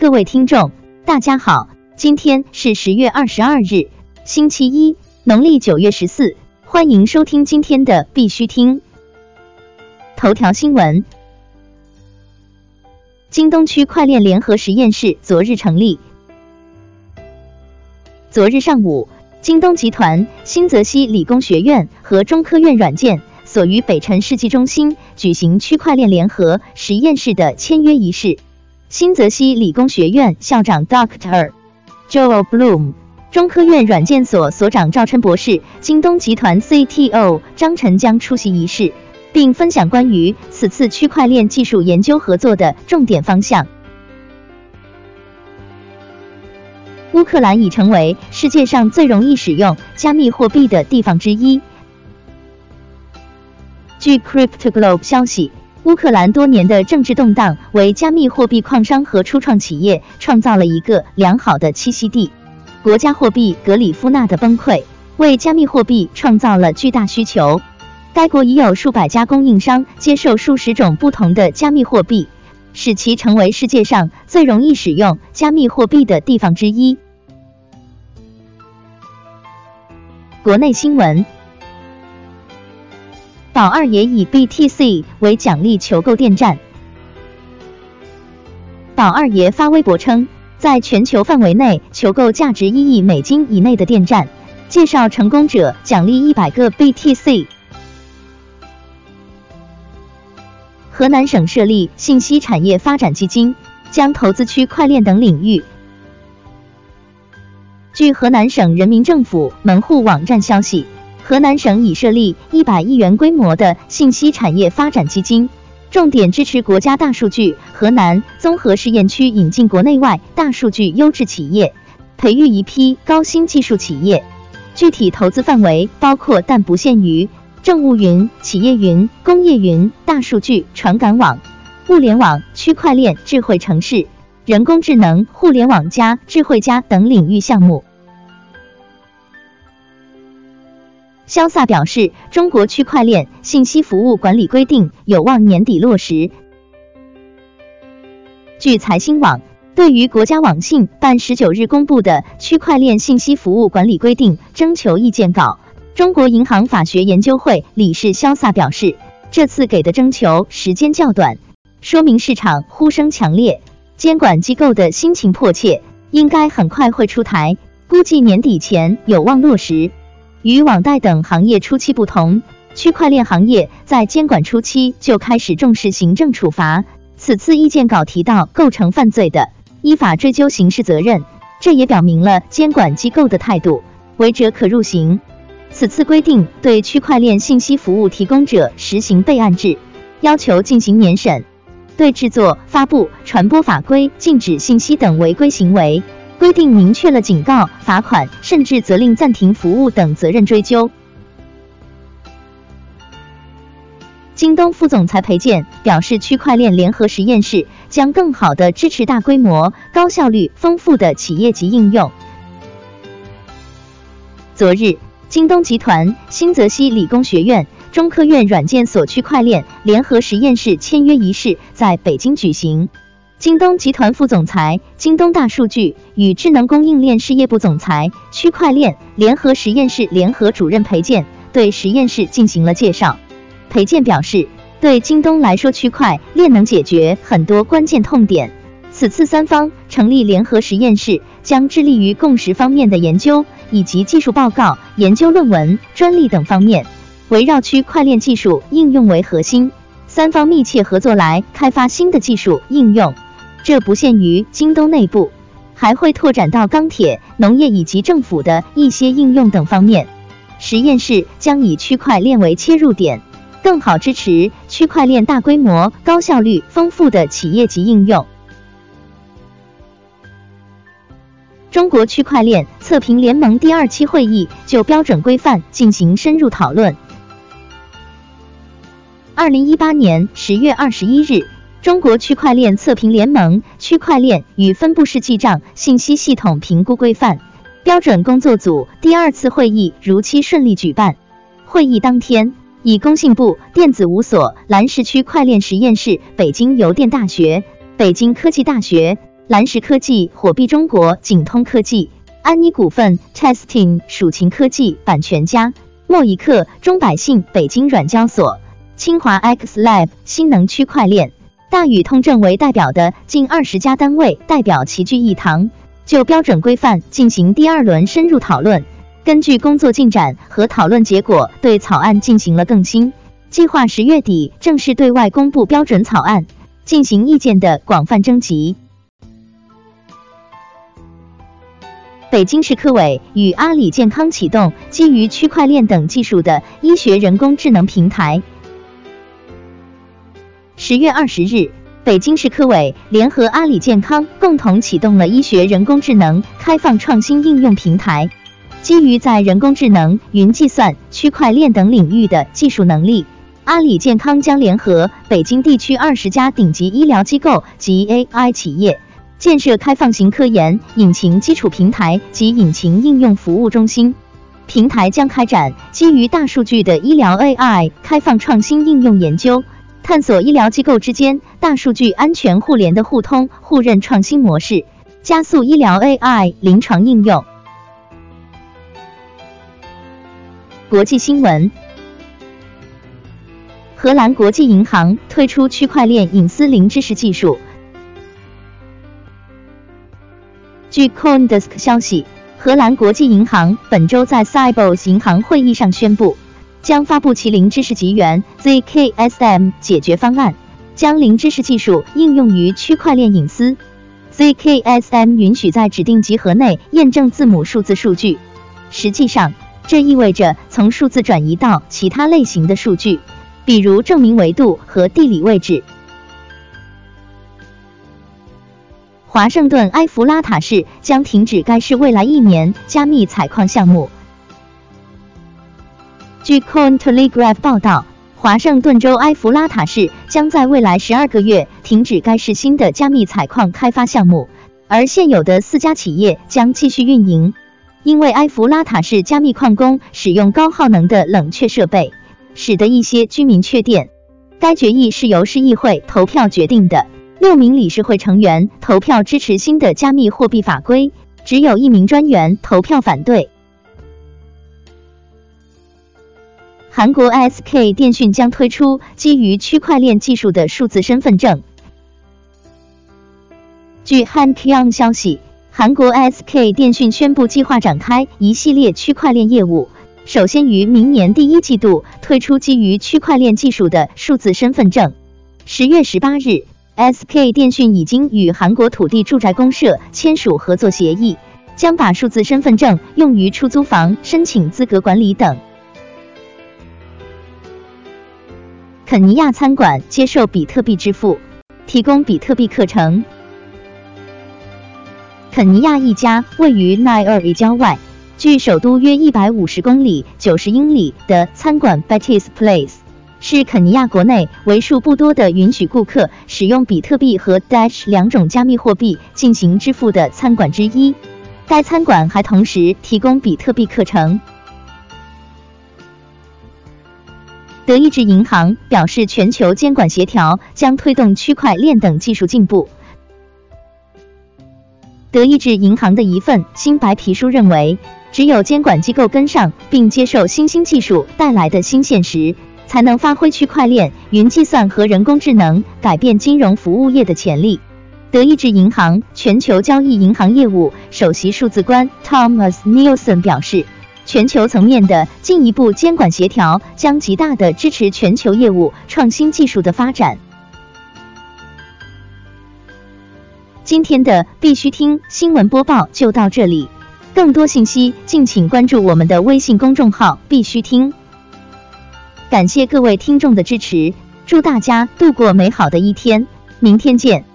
各位听众，大家好，今天是十月二十二日，星期一，农历九月十四，欢迎收听今天的必须听头条新闻。京东区块链联合实验室昨日成立。昨日上午，京东集团、新泽西理工学院和中科院软件所于北辰世纪中心举行区块链联合实验室的签约仪式。新泽西理工学院校长 Dr. Joel Bloom，中科院软件所所长赵琛博士，京东集团 CTO 张晨将出席仪式，并分享关于此次区块链技术研究合作的重点方向。乌克兰已成为世界上最容易使用加密货币的地方之一。据 CryptoGlobe 消息。乌克兰多年的政治动荡为加密货币矿商和初创企业创造了一个良好的栖息地。国家货币格里夫纳的崩溃为加密货币创造了巨大需求。该国已有数百家供应商接受数十种不同的加密货币，使其成为世界上最容易使用加密货币的地方之一。国内新闻。宝二爷以 BTC 为奖励求购电站。宝二爷发微博称，在全球范围内求购价值一亿美金以内的电站，介绍成功者奖励一百个 BTC。河南省设立信息产业发展基金，将投资区块链等领域。据河南省人民政府门户网站消息。河南省已设立一百亿元规模的信息产业发展基金，重点支持国家大数据河南综合试验区引进国内外大数据优质企业，培育一批高新技术企业。具体投资范围包括但不限于政务云、企业云、工业云、大数据、传感网、物联网、区块链、智慧城市、人工智能、互联网加、智慧加等领域项目。潇洒表示，中国区块链信息服务管理规定有望年底落实。据财新网，对于国家网信办十九日公布的区块链信息服务管理规定征求意见稿，中国银行法学研究会理事潇洒表示，这次给的征求时间较短，说明市场呼声强烈，监管机构的心情迫切，应该很快会出台，估计年底前有望落实。与网贷等行业初期不同，区块链行业在监管初期就开始重视行政处罚。此次意见稿提到，构成犯罪的，依法追究刑事责任。这也表明了监管机构的态度，违者可入刑。此次规定对区块链信息服务提供者实行备案制，要求进行年审，对制作、发布、传播法规禁止信息等违规行为。规定明确了警告、罚款，甚至责令暂停服务等责任追究。京东副总裁裴健表示，区块链联合实验室将更好的支持大规模、高效率、丰富的企业级应用。昨日，京东集团、新泽西理工学院、中科院软件所区块链联合实验室签约仪式在北京举行。京东集团副总裁、京东大数据与智能供应链事业部总裁、区块链联合实验室联合主任裴健对实验室进行了介绍。裴健表示，对京东来说，区块链能解决很多关键痛点。此次三方成立联合实验室，将致力于共识方面的研究，以及技术报告、研究论文、专利等方面，围绕区块链技术应用为核心，三方密切合作来开发新的技术应用。这不限于京东内部，还会拓展到钢铁、农业以及政府的一些应用等方面。实验室将以区块链为切入点，更好支持区块链大规模、高效率、丰富的企业级应用。中国区块链测评联盟第二期会议就标准规范进行深入讨论。二零一八年十月二十一日。中国区块链测评联盟区块链与分布式记账信息系统评估规范标准工作组第二次会议如期顺利举办。会议当天，以工信部电子五所、蓝石区块链实验室、北京邮电大学、北京科技大学、蓝石科技、火币中国、景通科技、安妮股份、Testing、蜀秦科技、版权家、莫一克、中百信、北京软交所、清华 X Lab、新能区块链、大宇通证为代表的近二十家单位代表齐聚一堂，就标准规范进行第二轮深入讨论。根据工作进展和讨论结果，对草案进行了更新，计划十月底正式对外公布标准草案，进行意见的广泛征集。北京市科委与阿里健康启动基于区块链等技术的医学人工智能平台。十月二十日，北京市科委联合阿里健康共同启动了医学人工智能开放创新应用平台。基于在人工智能、云计算、区块链等领域的技术能力，阿里健康将联合北京地区二十家顶级医疗机构及 AI 企业，建设开放型科研引擎基础平台及引擎应用服务中心。平台将开展基于大数据的医疗 AI 开放创新应用研究，探索医疗机构之间大数据安全互联的互通互认创新模式，加速医疗 AI 临床应用。国际新闻：荷兰国际银行推出区块链隐私零知识技术。据 CoinDesk 消息，荷兰国际银行本周在 Cybos 银行会议上宣布，将发布其零知识集源 ZKSM 解决方案，将零知识技术应用于区块链隐私。ZKSM 允许在指定集合内验证字母数字数据。实际上，这意味着从数字转移到其他类型的数据，比如证明维度和地理位置。华盛顿埃弗拉塔市将停止该市未来一年加密采矿项目。据 Cointelegraph 报道，华盛顿州埃弗拉塔市将在未来十二个月停止该市新的加密采矿开发项目，而现有的四家企业将继续运营。因为埃弗拉塔市加密矿工使用高耗能的冷却设备，使得一些居民缺电。该决议是由市议会投票决定的，六名理事会成员投票支持新的加密货币法规，只有一名专员投票反对。韩国 SK 电讯将推出基于区块链技术的数字身份证。据 Hankyong 消息。韩国 SK 电讯宣布计划展开一系列区块链业务，首先于明年第一季度推出基于区块链技术的数字身份证。十月十八日，SK 电讯已经与韩国土地住宅公社签署合作协议，将把数字身份证用于出租房申请资格管理等。肯尼亚餐馆接受比特币支付，提供比特币课程。肯尼亚一家位于奈尔伊郊外，距首都约一百五十公里（九十英里）的餐馆 Betty's Place，是肯尼亚国内为数不多的允许顾客使用比特币和 Dash 两种加密货币进行支付的餐馆之一。该餐馆还同时提供比特币课程。德意志银行表示，全球监管协调将推动区块链等技术进步。德意志银行的一份新白皮书认为，只有监管机构跟上并接受新兴技术带来的新现实，才能发挥区块链、云计算和人工智能改变金融服务业的潜力。德意志银行全球交易银行业务首席数字官 Thomas Nielsen 表示，全球层面的进一步监管协调将极大的支持全球业务创新技术的发展。今天的必须听新闻播报就到这里，更多信息敬请关注我们的微信公众号“必须听”。感谢各位听众的支持，祝大家度过美好的一天，明天见。